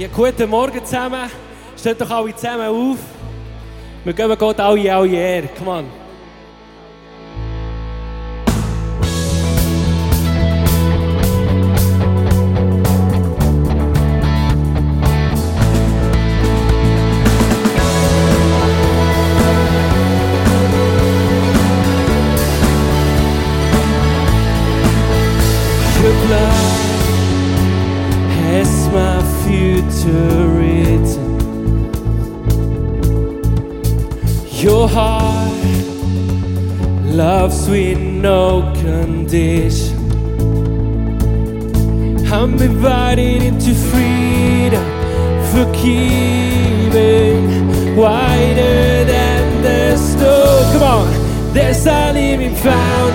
Ja, guten Morgen zusammen. Steht doch alle zusammen auf. Wir geben Gott alle, alle Ehre. Come on. heart. Love's with no condition. I'm invited into freedom, forgiving, wider than the snow. Come on, there's a living found.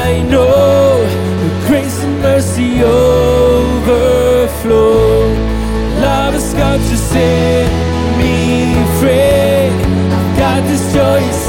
I know the grace and mercy. Oh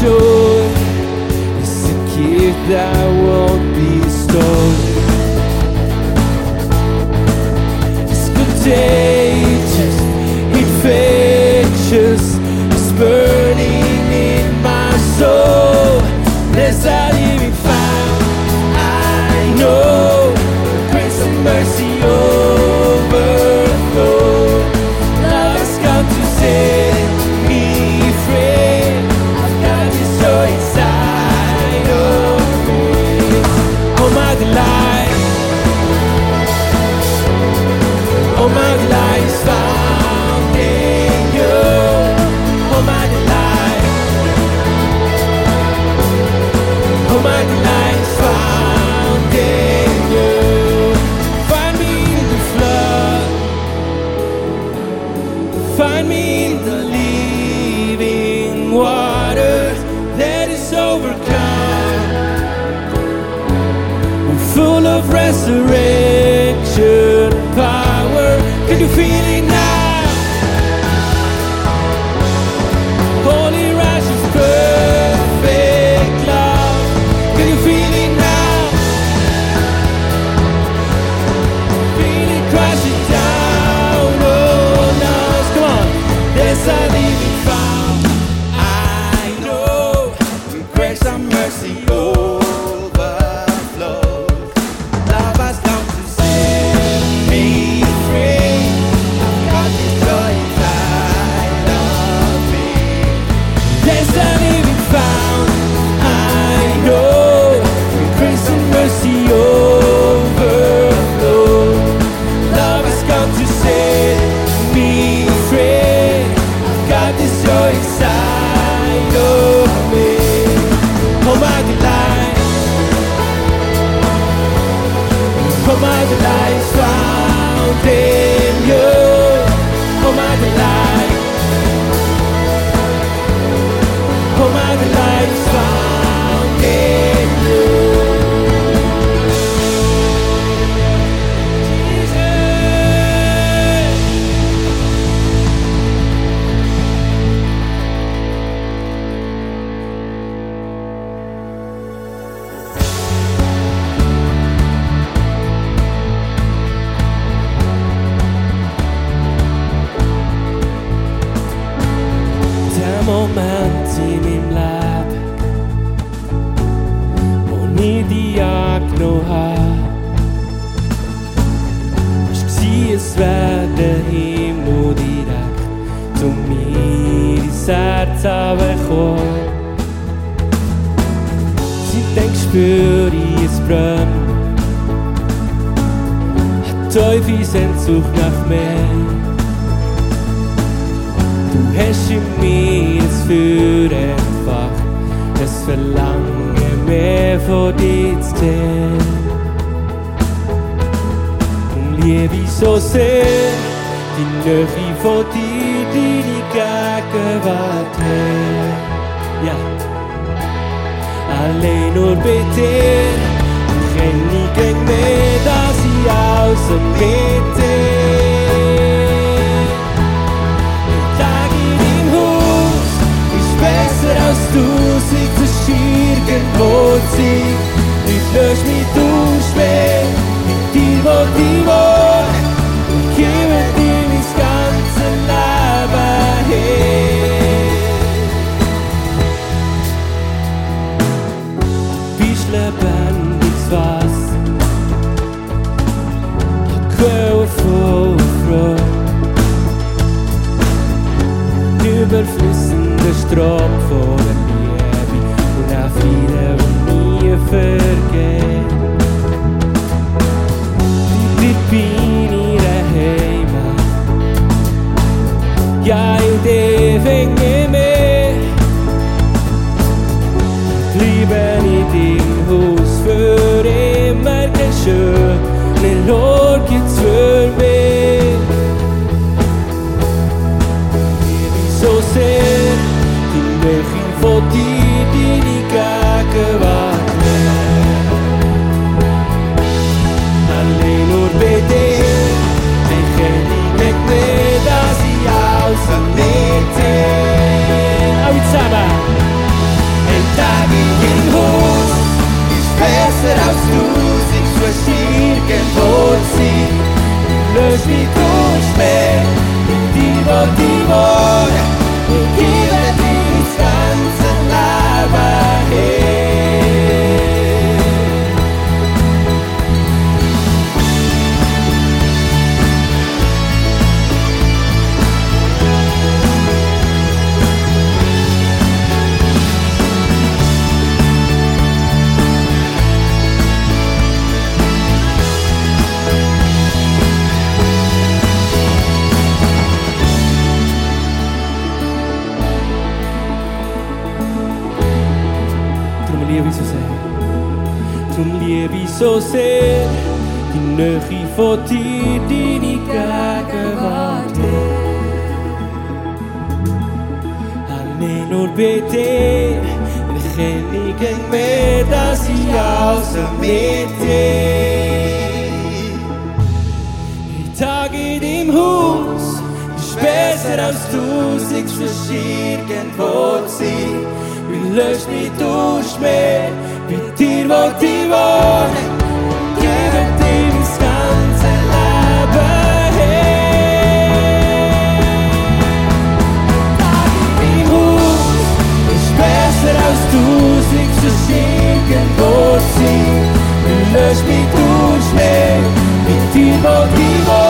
joy is a gift that won't be stolen. It's contagious, infectious, it's burning in my soul. There's that comando da sua aldeia. für Israel. Hat Teufel Sehnsucht nach mehr. Du hast in mir das Feuer entfacht, das Verlangen mehr von dir zu sehen. Und liebe so sehr, die Nähe von dir, die die Gegenwart hat. Ja allein dass Alleen bete Geen niet Der Tag in jou Haus ist besser als du, sie zerschirrt irgendwo sie. Ich lösch mich durch, wenn mit dir, wo die wohnt. liebe so sehr. Drum liebe ich so sehr die Nähe von dir, deine Gegenwart. Alle nur bitte, dir erkenne ich mehr, dass ich außer mit dir. Die Tage in deinem Haus ist besser als tausend verschiedene Wurzeln und löst mich du Schmäh mit dir, wo die wohne, gebe dir das ganze Leben her. Dein Ruf ist besser als tausend verschiedene Wurzeln und löst mich durch Schmäh mit dir, wo die wohne.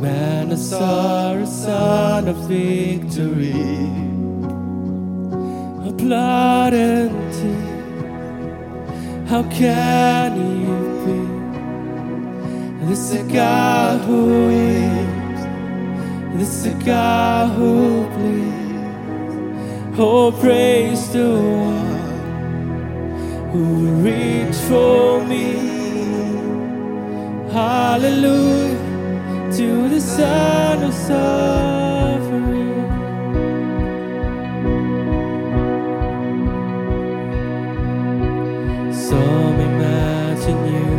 man a sorrow, son of victory, of blood and How can you be? This is God who is, this is God who bleeds. Oh, praise the one who reached for me. Hallelujah to the sound of suffering. Some imagine you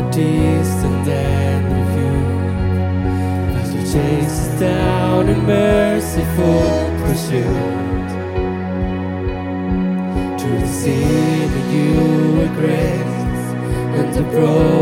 a distant and reviewed, but you chase down in merciful pursuit. To the that you regret and the broken.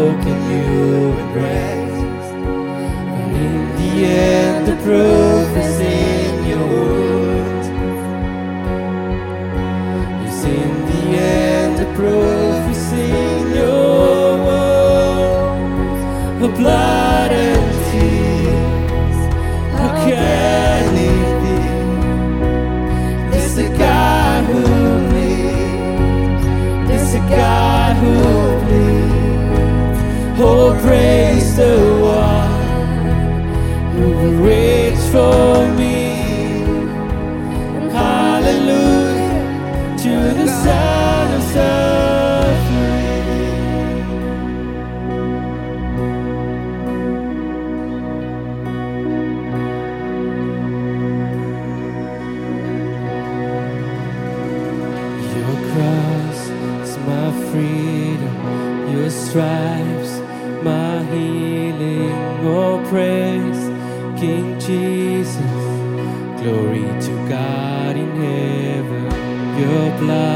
stripes, my healing, oh praise, King Jesus. Glory to God in heaven, your blood.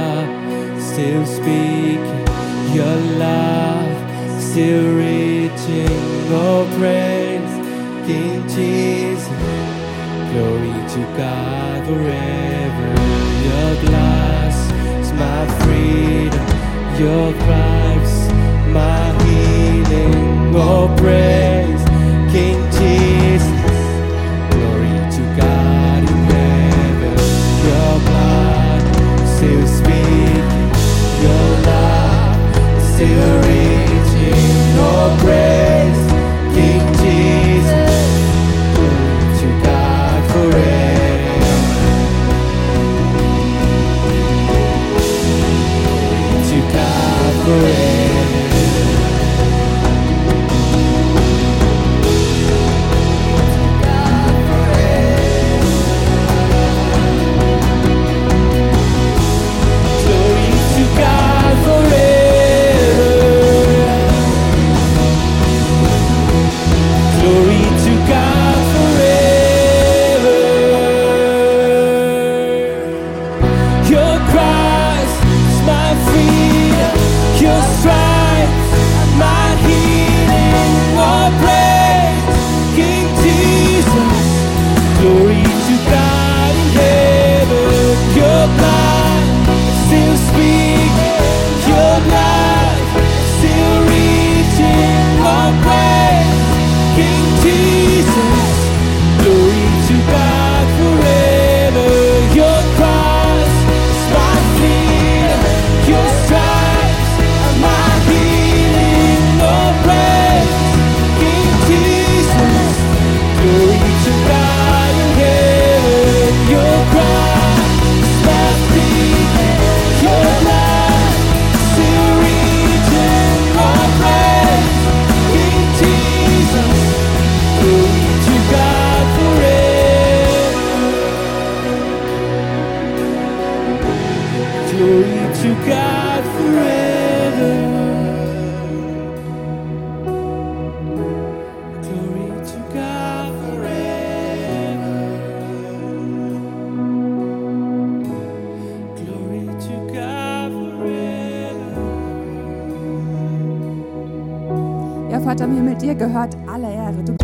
Vater im Himmel, dir gehört alle Ehre. Du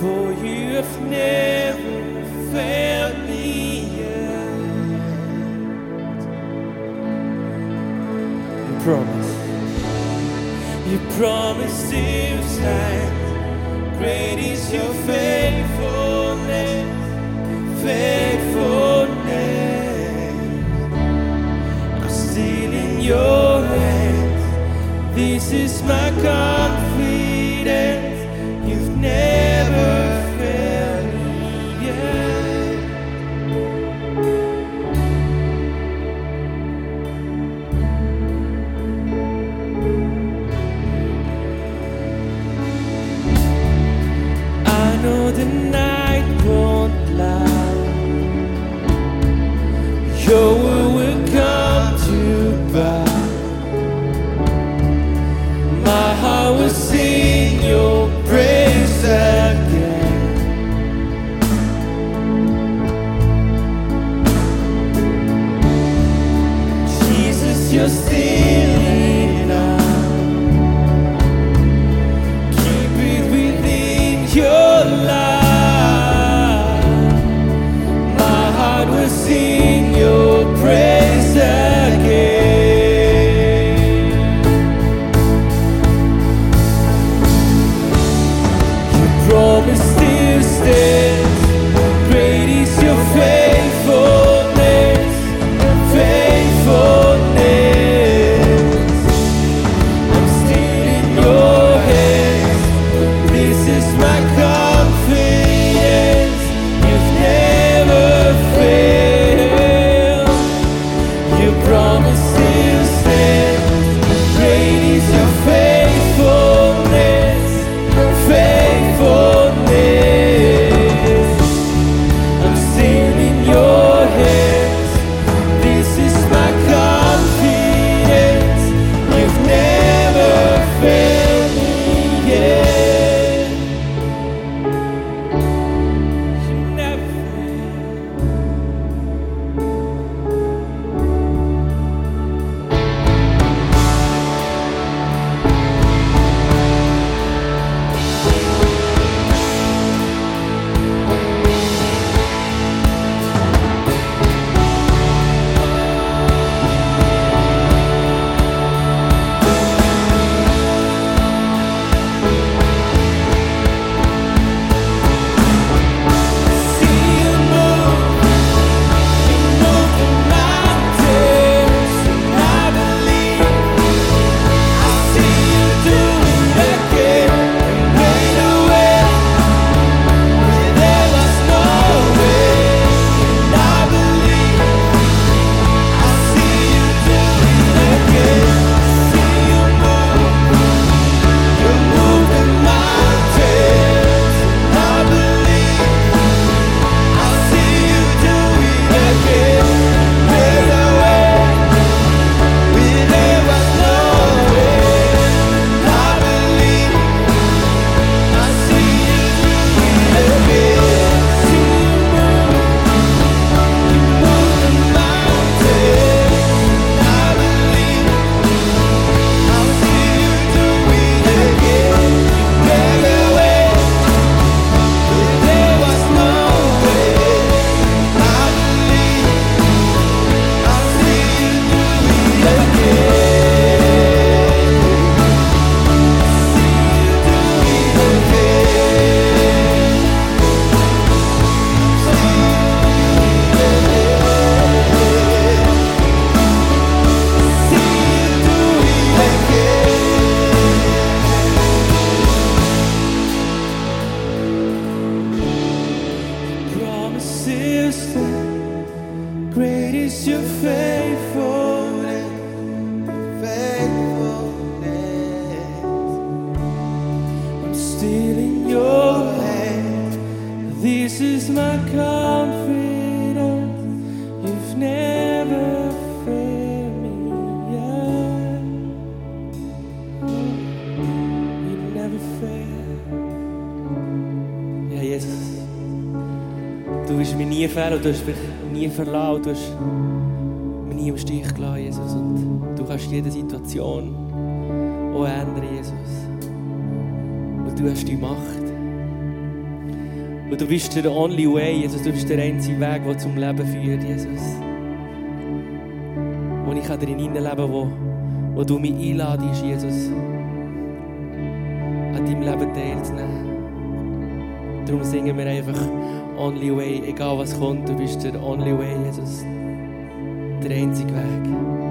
for you have never failed me yet. You promise. You promised to stand. Great is your faithfulness, faithfulness. I'm still in your hands. This is my confidence. You've never. fehlen, du hast mich nie verlassen, du hast mich nie im Stich gelassen, Jesus. Und du kannst jede Situation auch ändern, Jesus. Und du hast die Macht. Und du bist der only way, Jesus. Du bist der einzige Weg, der zum Leben führt, Jesus kann darin Leben, wo, wo du mich einladest, Jesus, an deinem Leben teilzunehmen. Darum singen wir einfach Only Way, egal was kommt, du bist der Only Way, Jesus, der einzige Weg.